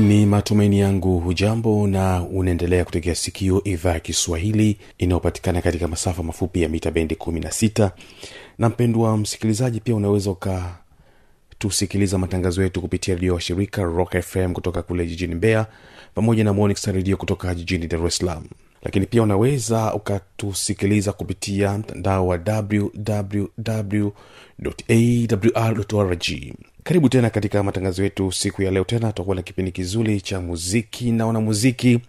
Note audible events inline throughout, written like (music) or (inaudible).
ni matumaini yangu hujambo na unaendelea kutegea sikio idhaa ya kiswahili inayopatikana katika masafa mafupi ya mita bendi 16 na mpendwa msikilizaji pia unaweza ukatusikiliza matangazo yetu kupitia redio wa shirika rock fm kutoka kule jijini mbeya pamoja na Monix redio kutoka jijini dar salaam lakini pia unaweza ukatusikiliza kupitia mtandao wa wwwawr karibu tena katika matangazo yetu siku ya leo. Tena tutakuwa na kipindi kizuri cha muziki na wanamuziki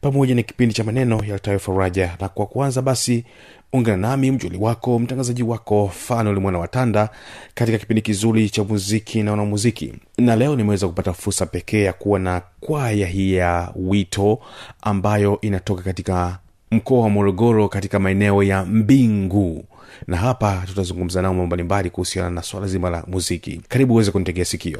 pamoja na kipindi cha maneno yaltayo faraja. Na kwa kwanza basi ungana nami mjuli wako mtangazaji wako fanuel mwana watanda katika kipindi kizuri cha muziki na wanamuziki. Na leo nimeweza kupata fursa pekee ya kuwa na kwaya hii ya wito ambayo inatoka katika mkoa wa morogoro katika maeneo ya mbingu. Na hapa tutazungumza nao mambo mbalimbali kuhusiana na swala zima la muziki. Karibu uweze kunitegea sikio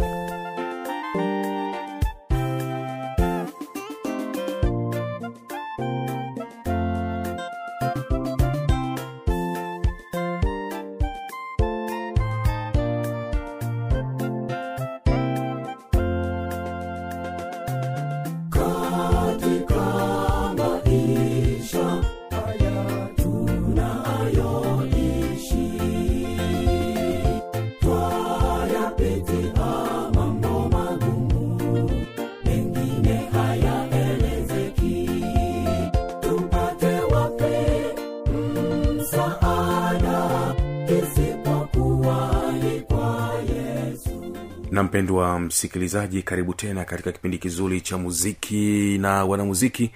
na mpendwa msikilizaji karibu tena katika kipindi kizuri cha muziki na wanamuziki.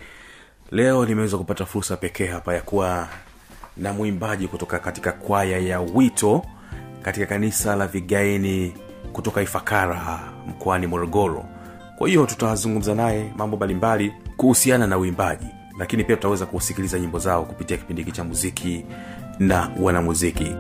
Leo nimeweza kupata fursa pekee hapa ya kuwa na mwimbaji kutoka katika kwaya ya wito katika kanisa la vigaini kutoka ifakara mkoani morogoro. Kwa hiyo tutazungumza naye mambo mbalimbali kuhusiana na uimbaji lakini pia tutaweza kusikiliza nyimbo zao kupitia kipindi hiki cha muziki na wanamuziki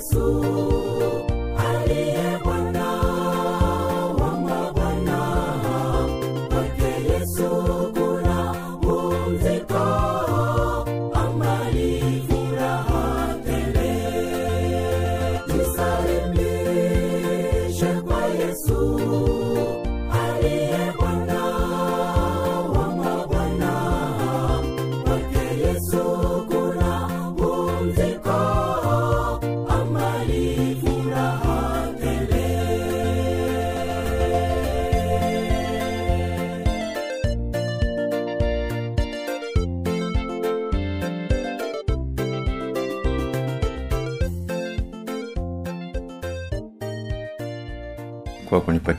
kwa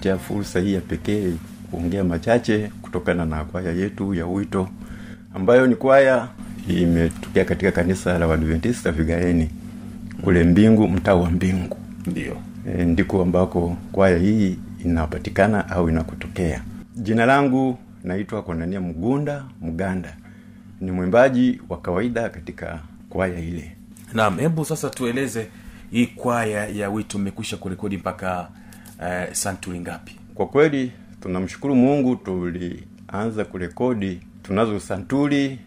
kwa fursa hii ya pekee kuongea machache kutokana na kwaya yetu ya wito ambayo ni kwaya imetokea katika kanisa la wadventista Vigaeni kule Mbingu, mtaa wa Mbingu ndio e, ndiko ambako kwaya hii inapatikana au inakotokea. Jina langu naitwa Konania Mgunda Mganda, ni mwimbaji wa kawaida katika kwaya ile. naam hebu sasa tueleze hii kwaya ya wito mmekwisha kurekodi mpaka uh, santuri ngapi? Kwa kweli tunamshukuru Mungu, tulianza kurekodi, tunazo santuri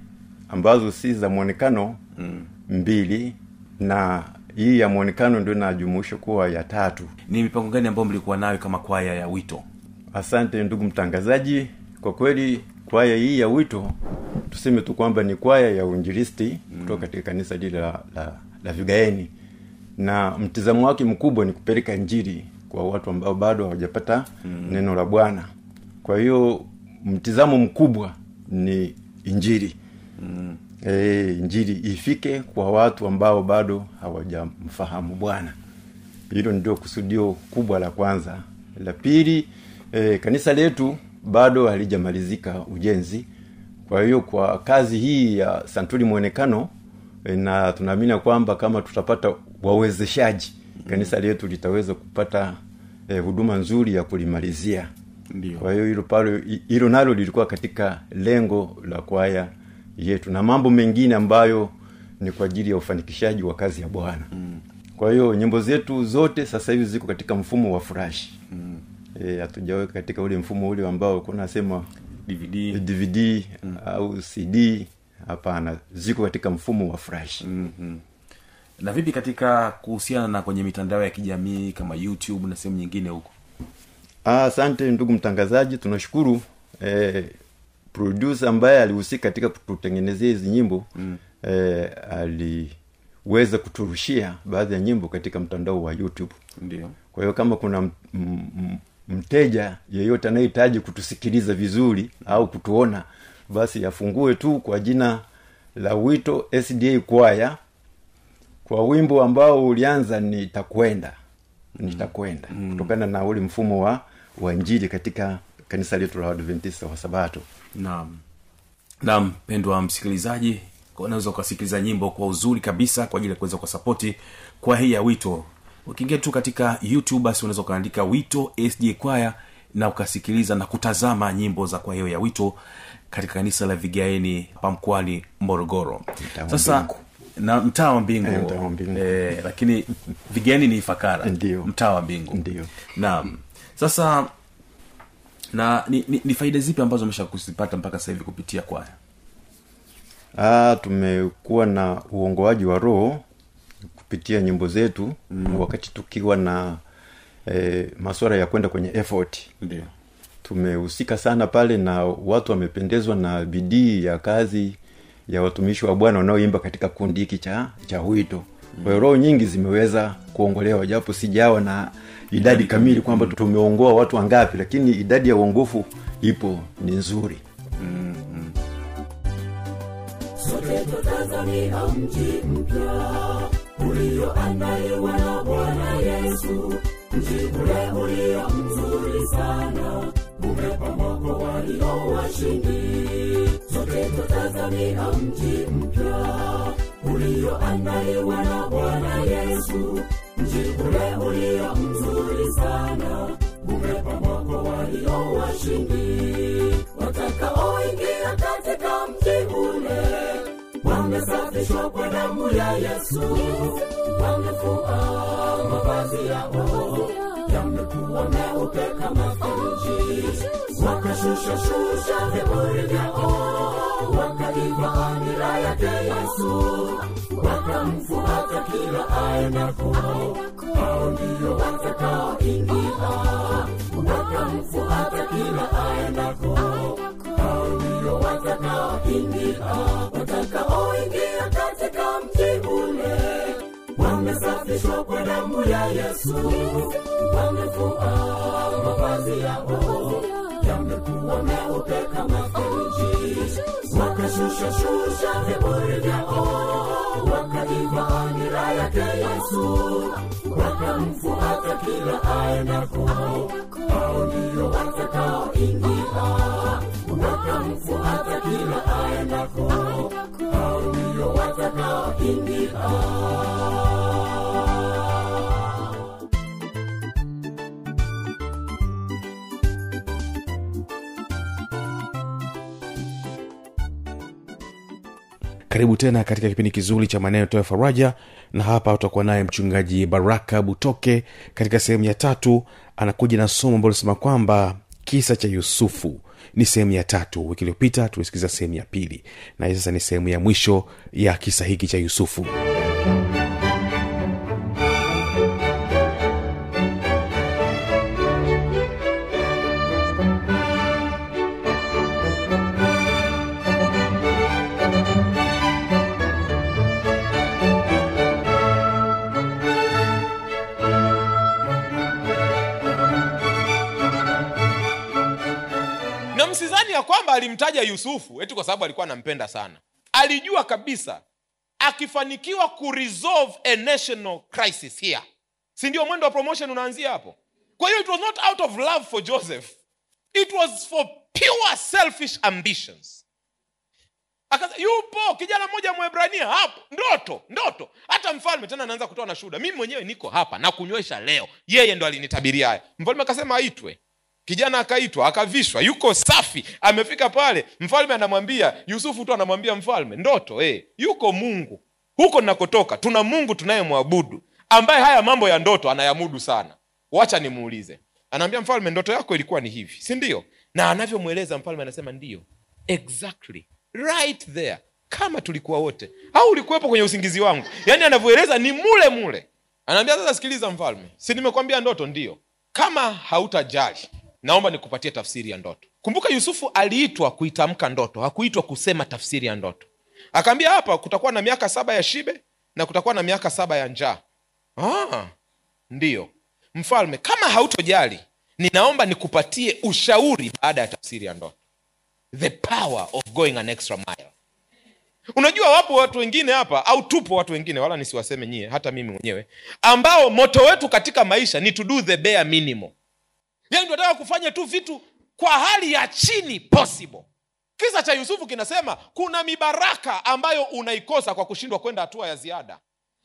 ambazo si za mwonekano mm. mbili na hii ya mwonekano ndio inajumuisha kuwa ya tatu. ni mipango gani ambayo mlikuwa nayo kama kwaya ya wito? Asante ndugu mtangazaji, kwa kweli kwaya hii ya wito tuseme tu kwamba ni kwaya ya uinjilisti kutoka katika kanisa lile la, la, la Vigaeni, na mtizamo wake mkubwa ni kupeleka injili kwa watu ambao bado hawajapata neno la Bwana. Kwa hiyo mtizamo mkubwa ni injili mm. E, injili ifike kwa watu ambao bado hawajamfahamu Bwana. Hilo ndio kusudio kubwa la kwanza. La pili, e, kanisa letu bado halijamalizika ujenzi. Kwa hiyo kwa kazi hii ya santuri mwonekano e, na tunaamini kwamba kama tutapata wawezeshaji kanisa letu litaweza kupata eh, huduma nzuri ya kulimalizia. Ndio. Kwa hiyo hilo palo hilo nalo lilikuwa katika lengo la kwaya yetu na mambo mengine ambayo ni kwa ajili ya ufanikishaji wa kazi ya Bwana. Mm. Kwa hiyo nyimbo zetu zote sasa hivi ziko katika mfumo wa furashi. Mm. Eh, hatujaweka katika ule mfumo ule ambao kunasema dvd DVD mm. au CD. Hapana, ziko katika mfumo wa furashi. mm-hmm. Na vipi katika kuhusiana na kwenye mitandao ya kijamii kama youtube na sehemu nyingine huko Ah, Asante ndugu mtangazaji, tunashukuru eh, producer ambaye alihusika katika kututengenezea hizi nyimbo mm. eh, aliweza kuturushia baadhi ya nyimbo katika mtandao wa YouTube. ndio Kwa hiyo kama kuna m- m- m- mteja yeyote anayehitaji kutusikiliza vizuri au kutuona, basi afungue tu kwa jina la Wito SDA Kwaya kwa wimbo ambao ulianza nitakwenda nitakwenda mm. kutokana na ule mfumo wa wa njili katika kanisa letu la wadventista wa Sabato. naam naam pendwa msikilizaji unaweza ukasikiliza nyimbo kwa uzuri kabisa kwa ajili ya kuweza kuwasapoti kwa hii ya wito ukiingia tu katika youtube basi unaweza ukaandika wito sj kwaya na ukasikiliza na kutazama nyimbo za kwa hiyo ya wito katika kanisa la vigaeni hapa mkoani morogoro sasa Mbingu. Na mtaa wa mbingu e, mtaa wa Mbingu. eh, lakini vigeni ni ifakara Ndio. mtaa wa mbingu Ndio. naam sasa na ni, ni, ni faida zipi ambazo umesha kuzipata mpaka sasa hivi kupitia kwaya Ah, tumekuwa na uongoaji wa roho kupitia nyimbo zetu mm. wakati tukiwa na e, masuala ya kwenda kwenye effort ndio tumehusika sana pale na watu wamependezwa na bidii ya kazi ya watumishi wa bwana wanaoimba katika kundi hiki cha cha wito. Kwa roho nyingi zimeweza kuongolewa japo sijawa na idadi kamili kwamba tumeongoa watu wangapi lakini idadi ya uongofu ipo ni nzuri. Sote tutazamia mji mpya ulioandaliwa na bwana yesu. Mji ule ulio mzuri sana umepambwa kwa walio washindi sote tutazamia mji bwana yesu mji ule sana umepambwa kwa walio washindi watakaoingia katika mji ule wamesafishwa ya yesu. Wamefua mavazi yao yamekuwa meupe kama theluji wakashusha shusha viburi vyao wakaiva nira yake yesu. Wakamfuata kila aendako hao ndio watakaoingia wakamfuata kila aendako hao ndio watakaoingia watakaoingia wamesafishwa kwa damu ya yesu. Wamefua mavazi yao. Yamekuwa meupe kama theluji. Wakashusha shusha vyao. Wakaivaa nira yake yesu. Wakamfuata kila aendako hao ndio watakaoingia. Wakamfuata kila aendako hao ndio watakaoingia karibu tena katika kipindi kizuri cha maneno toya faraja na hapa utakuwa naye mchungaji baraka butoke. Katika sehemu ya tatu anakuja na somo ambalo linasema kwamba kisa cha yusufu ni sehemu ya tatu. Wiki iliyopita tulisikiliza sehemu ya pili na hii sasa ni sehemu ya mwisho ya kisa hiki cha yusufu alimtaja yusufu eti kwa sababu alikuwa anampenda sana. Alijua kabisa akifanikiwa kuresolve a national crisis here. Si ndio mwendo wa promotion unaanzia hapo? Kwa hiyo it was not out of love for joseph. It was for pure selfish ambitions. Akasa, yupo kijana mmoja mwebrania hapo. Ndoto ndoto. Hata mfalme tena anaanza kutoa na shuhuda. Mimi mwenyewe niko hapa na kunywesha leo. Yeye ndo alinitabiria haya. Mfalme akasema aitwe kijana akaitwa akavishwa yuko safi amefika pale mfalme anamwambia yusufu tu anamwambia mfalme ndoto eh, yuko mungu huko nakotoka tuna mungu tunayemwabudu ambaye haya mambo ya ndoto anayamudu sana. Wacha nimuulize. Anaambia mfalme ndoto yako ilikuwa ni hivi si ndio? Na anavyomweleza mfalme anasema ndiyo exactly right there kama tulikuwa wote au ulikuwepo kwenye usingizi wangu. Yaani anavyoeleza ni mule mule. Anaambia sasa sikiliza mfalme si nimekwambia ndoto ndiyo kama hautajali naomba nikupatie tafsiri ya ndoto. Kumbuka yusufu aliitwa kuitamka ndoto hakuitwa kusema tafsiri ya ndoto. Akaambia hapa kutakuwa na miaka saba ya shibe na kutakuwa na miaka saba ya njaa. Ah, ndiyo mfalme kama hautojali ninaomba nikupatie ushauri baada ya tafsiri ya ndoto. The power of going an extra mile. Unajua wapo watu wengine hapa au tupo watu wengine wala nisiwaseme nyie hata mimi mwenyewe ambao moto wetu katika maisha ni to do the bare minimum yani tunataka kufanya tu vitu kwa hali ya chini possible. Kisa cha yusufu kinasema kuna mibaraka ambayo unaikosa kwa kushindwa kwenda hatua ya ziada.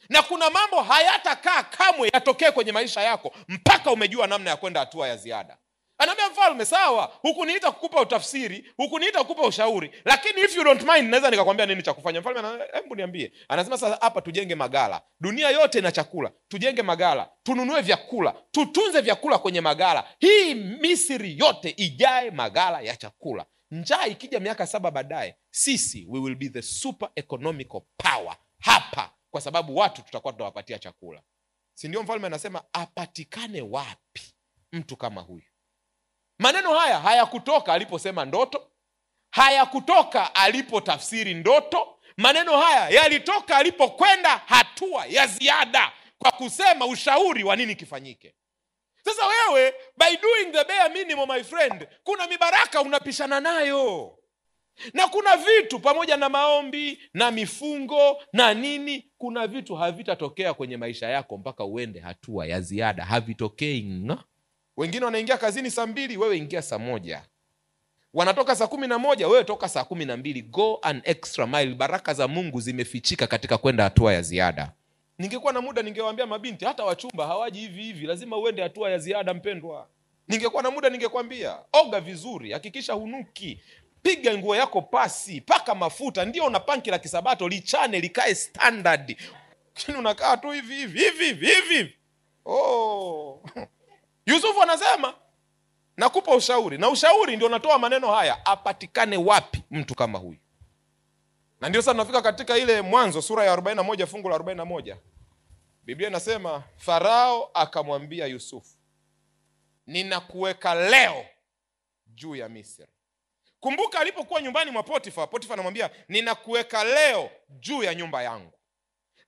Na kuna mambo hayatakaa kamwe yatokee kwenye maisha yako mpaka umejua namna ya kwenda hatua ya ziada anaambia mfalme sawa hukuniita kukupa utafsiri hukuniita kukupa ushauri lakini if you don't mind naweza nikakwambia nini cha kufanya. Mfalme hebu niambie. Anasema sasa hapa tujenge magala. Dunia yote ina chakula. Tujenge magala. Tununue vyakula. Tutunze vyakula kwenye magala. Hii misri yote ijae magala ya chakula. Njaa ikija miaka saba baadaye sisi we will be the super economical power hapa kwa sababu watu tutakuwa tunawapatia chakula. Si ndio? Mfalme anasema apatikane wapi mtu kama huyu maneno haya hayakutoka aliposema ndoto hayakutoka alipotafsiri ndoto. Maneno haya yalitoka alipokwenda hatua ya ziada kwa kusema ushauri wa nini kifanyike. Sasa wewe by doing the bare minimum my friend kuna mibaraka unapishana nayo. Na kuna vitu pamoja na maombi na mifungo na nini kuna vitu havitatokea kwenye maisha yako mpaka uende hatua ya ziada. Havitokei nga wengine wanaingia kazini saa mbili wewe ingia saa moja. Wanatoka saa kumi na moja wewe toka saa kumi na mbili. Go an extra mile. Baraka za mungu zimefichika katika kwenda hatua ya ziada. Ningekuwa na muda ningewaambia mabinti hata wachumba hawaji hivi hivi. Lazima uende hatua ya ziada mpendwa. Ningekuwa na muda ningekwambia oga vizuri hakikisha hunuki. Piga nguo yako pasi paka mafuta ndio una panki la kisabato lichane likae standard. Unakaa tu hivi hivi hivi hivi. Oh. (laughs) yusufu anasema nakupa ushauri. Na ushauri ndio natoa maneno haya apatikane wapi mtu kama huyu? Na ndio sasa tunafika katika ile mwanzo sura ya 41 fungu la 41 biblia inasema farao akamwambia yusufu ninakuweka leo juu ya misri kumbuka alipokuwa nyumbani mwa potifa potifa anamwambia ninakuweka leo juu ya nyumba yangu.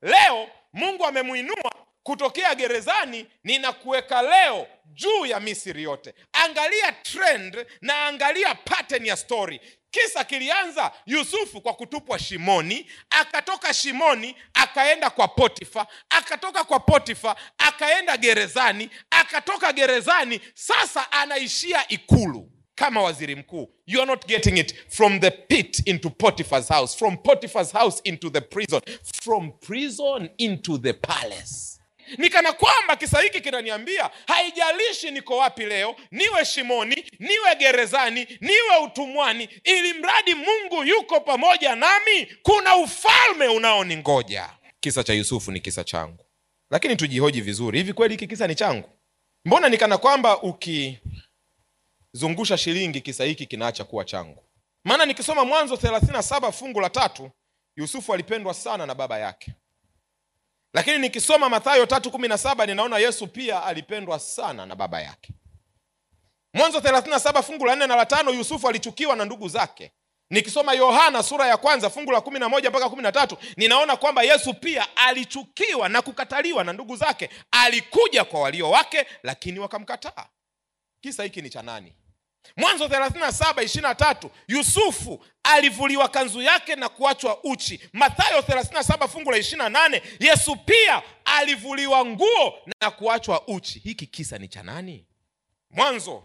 Leo mungu amemuinua kutokea gerezani ninakuweka leo juu ya misri yote. Angalia trend na angalia pattern ya story. Kisa kilianza yusufu kwa kutupwa shimoni akatoka shimoni akaenda kwa potifa akatoka kwa potifa akaenda gerezani akatoka gerezani sasa anaishia ikulu. Kama waziri mkuu you are not getting it from the pit into potiphar's house from potiphar's house into the prison from prison into the palace ni kana kwamba kisa hiki kinaniambia haijalishi niko wapi leo niwe shimoni niwe gerezani niwe utumwani ili mradi mungu yuko pamoja nami kuna ufalme unaoningoja. Kisa cha yusufu ni kisa changu. Lakini tujihoji vizuri hivi kweli hiki kisa ni changu? Mbona ni kana kwamba ukizungusha shilingi kisa hiki kinaacha kuwa changu? Maana nikisoma mwanzo 37 fungu la tatu yusufu alipendwa sana na baba yake lakini nikisoma mathayo tatu kumi na saba ninaona yesu pia alipendwa sana na baba yake. Mwanzo 37 fungu la nne na la tano yusufu alichukiwa na ndugu zake. Nikisoma yohana sura ya kwanza fungu la kumi na moja mpaka kumi na tatu ninaona kwamba yesu pia alichukiwa na kukataliwa na ndugu zake. Alikuja kwa walio wake lakini wakamkataa. Kisa hiki ni cha nani mwanzo 37 23 yusufu alivuliwa kanzu yake na kuachwa uchi. Mathayo 37 fungu la 28 yesu pia alivuliwa nguo na kuachwa uchi. Hiki kisa ni cha nani? Mwanzo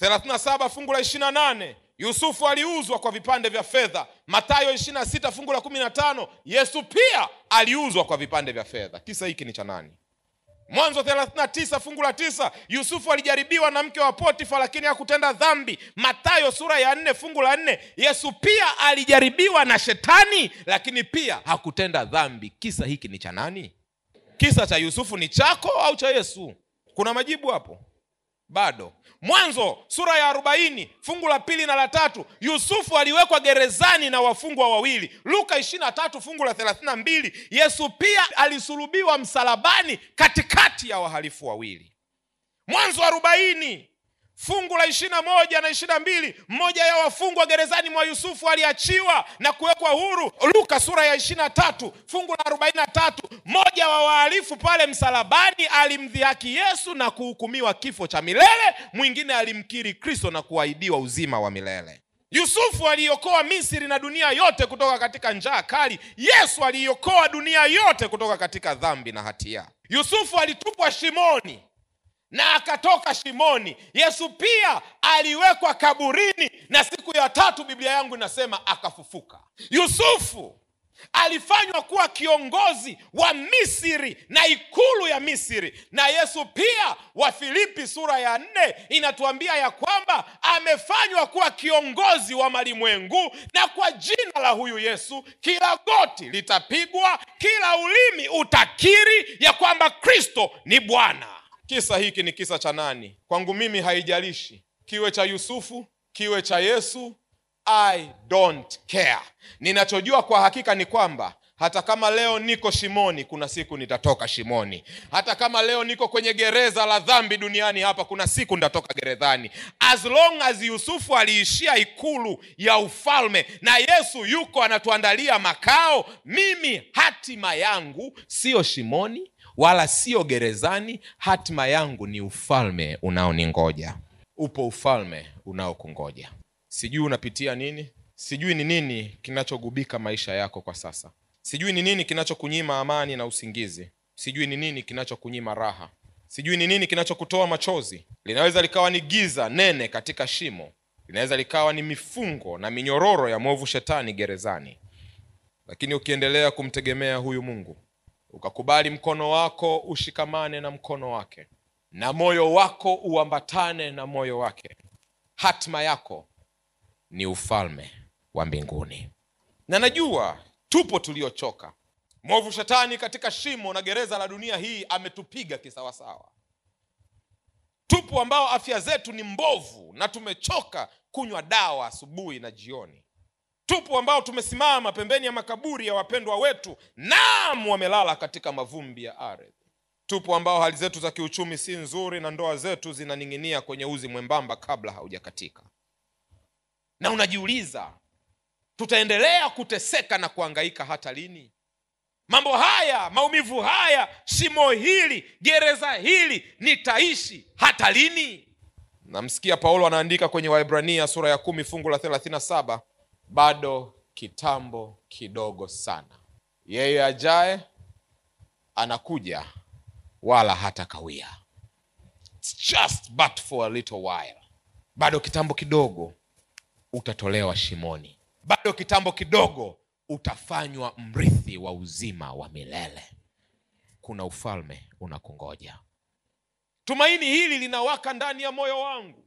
37 fungu la 28 yusufu aliuzwa kwa vipande vya fedha. Matayo 26 fungu la 15 yesu pia aliuzwa kwa vipande vya fedha. Kisa hiki ni cha nani mwanzo 39 fungu la tisa yusufu alijaribiwa na mke wa potifa lakini hakutenda dhambi. Matayo sura ya nne fungu la nne yesu pia alijaribiwa na shetani lakini pia hakutenda dhambi. Kisa hiki ni cha nani? Kisa cha yusufu ni chako au cha yesu? Kuna majibu hapo? Bado mwanzo sura ya arobaini fungu la pili na la tatu yusufu aliwekwa gerezani na wafungwa wawili. Luka ishirina tatu fungu la thelathini na mbili yesu pia alisulubiwa msalabani katikati ya wahalifu wawili. Mwanzo arobaini fungu la ishirina moja na ishirina mbili mmoja ya wafungwa gerezani mwa yusufu aliachiwa na kuwekwa huru. Luka sura ya ishirina tatu fungu la arobaini na tatu mmoja wa wahalifu pale msalabani alimdhihaki yesu na kuhukumiwa kifo cha milele mwingine alimkiri kristo na kuahidiwa uzima wa milele. Yusufu aliiokoa misri na dunia yote kutoka katika njaa kali. Yesu aliiokoa dunia yote kutoka katika dhambi na hatia. Yusufu alitupwa shimoni na akatoka shimoni yesu pia aliwekwa kaburini na siku ya tatu biblia yangu inasema akafufuka. Yusufu alifanywa kuwa kiongozi wa misri na ikulu ya misri. Na yesu pia wa filipi sura ya nne inatuambia ya kwamba amefanywa kuwa kiongozi wa malimwengu na kwa jina la huyu yesu kila goti litapigwa kila ulimi utakiri ya kwamba kristo ni bwana kisa hiki ni kisa cha nani? Kwangu mimi haijalishi. Kiwe cha yusufu kiwe cha yesu i don't care. Ninachojua kwa hakika ni kwamba hata kama leo niko shimoni kuna siku nitatoka shimoni. Hata kama leo niko kwenye gereza la dhambi duniani hapa kuna siku nitatoka gerezani. As long as yusufu aliishia ikulu ya ufalme na yesu yuko anatuandalia makao mimi hatima yangu siyo shimoni wala siyo gerezani hatima yangu ni ufalme unaoningoja. Upo ufalme unaokungoja. Sijui unapitia nini? Sijui ni nini kinachogubika maisha yako kwa sasa. Sijui ni nini kinachokunyima amani na usingizi. Sijui ni nini kinachokunyima raha. Sijui ni nini kinachokutoa machozi. Linaweza likawa ni giza nene katika shimo. Linaweza likawa ni mifungo na minyororo ya mwovu shetani gerezani. Lakini ukiendelea kumtegemea huyu mungu ukakubali mkono wako ushikamane na mkono wake. Na moyo wako uambatane na moyo wake. Hatima yako ni ufalme wa mbinguni. Na najua tupo tuliochoka. Mwovu shetani katika shimo na gereza la dunia hii ametupiga kisawasawa. Tupo ambao afya zetu ni mbovu na tumechoka kunywa dawa asubuhi na jioni tupo ambao tumesimama pembeni ya makaburi ya wapendwa wetu nam wamelala katika mavumbi ya ardhi. Tupu, ambao hali zetu za kiuchumi si nzuri na ndoa zetu zinaning'inia kwenye uzi mwembamba kabla haujakatika. Na unajiuliza tutaendelea kuteseka na kuangaika hata lini? Mambo haya maumivu haya shimo hili gereza hili nitaishi hata lini? Namsikia paulo anaandika kwenye waibrania sura ya kumi fungu la thelathini na saba bado kitambo kidogo sana. Yeye ajaye anakuja wala hata kawia. It's just but for a little while. Bado kitambo kidogo utatolewa shimoni. Bado kitambo kidogo utafanywa mrithi wa uzima wa milele. Kuna ufalme unakungoja. Tumaini hili linawaka ndani ya moyo wangu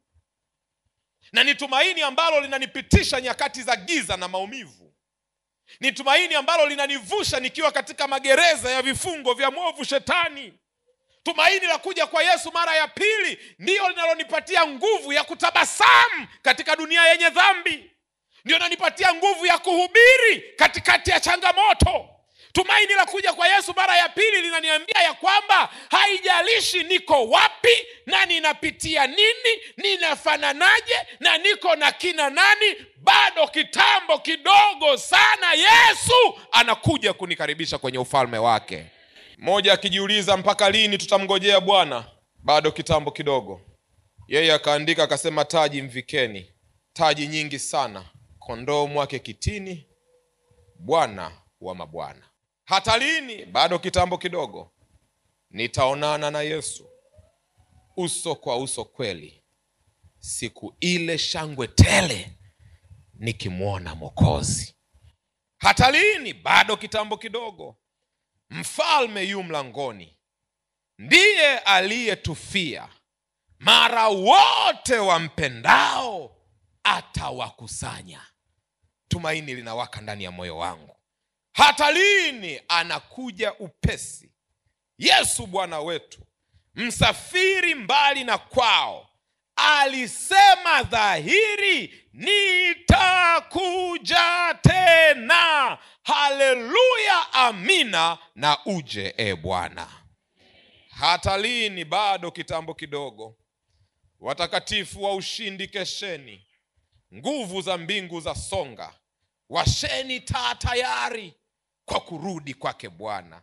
na ni tumaini ambalo linanipitisha nyakati za giza na maumivu. Ni tumaini ambalo linanivusha nikiwa katika magereza ya vifungo vya mwovu shetani. Tumaini la kuja kwa yesu mara ya pili ndiyo linalonipatia nguvu ya kutabasamu katika dunia yenye dhambi. Ndio nanipatia nguvu ya kuhubiri katikati ya changamoto tumaini la kuja kwa yesu mara ya pili linaniambia ya kwamba haijalishi niko wapi na ninapitia nini ninafananaje na niko na kina nani bado kitambo kidogo sana yesu anakuja kunikaribisha kwenye ufalme wake. Mmoja akijiuliza mpaka lini tutamngojea bwana? Bado kitambo kidogo. Yeye akaandika akasema taji mvikeni taji nyingi sana kondoo mwake kitini bwana wa mabwana hata lini? Bado kitambo kidogo. Nitaonana na yesu. Uso kwa uso kweli. Siku ile shangwe tele nikimwona mokozi hata lini? Bado kitambo kidogo. Mfalme yu mlangoni. Ndiye aliyetufia. Mara wote wampendao atawakusanya. Tumaini linawaka ndani ya moyo wangu hata lini anakuja upesi. Yesu bwana wetu msafiri mbali na kwao alisema dhahiri nitakuja tena. Haleluya amina na uje e bwana. Hata lini bado kitambo kidogo. Watakatifu wa ushindi kesheni nguvu za mbingu za songa washeni taa tayari kwa kurudi kwake bwana.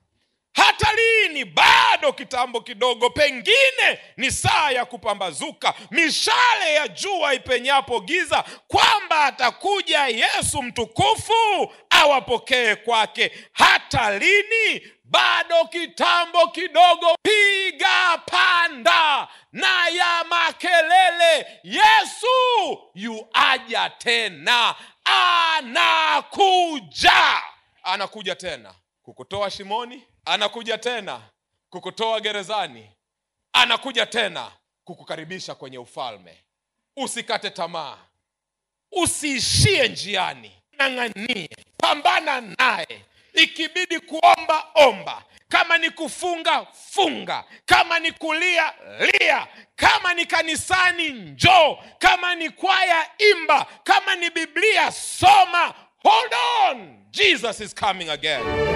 Hata lini? Bado kitambo kidogo pengine ni saa ya kupambazuka mishale ya jua ipenyapo giza kwamba atakuja yesu mtukufu awapokee kwake. Hata lini? Bado kitambo kidogo piga panda na ya makelele yesu yuaja tena anakuja anakuja tena kukutoa shimoni anakuja tena kukutoa gerezani anakuja tena kukukaribisha kwenye ufalme. Usikate tamaa usiishie njiani ng'ang'anie pambana naye. Ikibidi kuomba omba. Kama ni kufunga funga. Kama ni kulia lia. Kama ni kanisani njoo. Kama ni kwaya imba. Kama ni biblia soma hold on. Jesus is coming again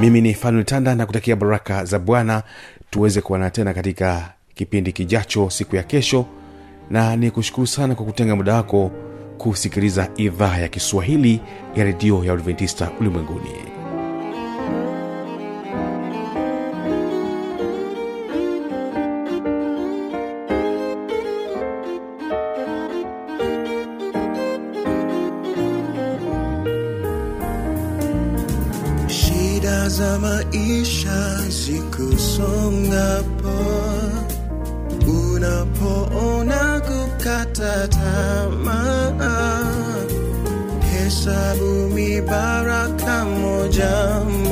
mimi ni fanuel tanda na kutakia baraka za bwana. Tuweze kuana tena katika kipindi kijacho siku ya kesho. Na ni kushukuru sana kwa kutenga muda wako kusikiliza idhaa ya kiswahili ya redio ya adventista ulimwenguni za maisha zikusongapo, unapoona kukata tamaa, hesabu mibaraka moja moja,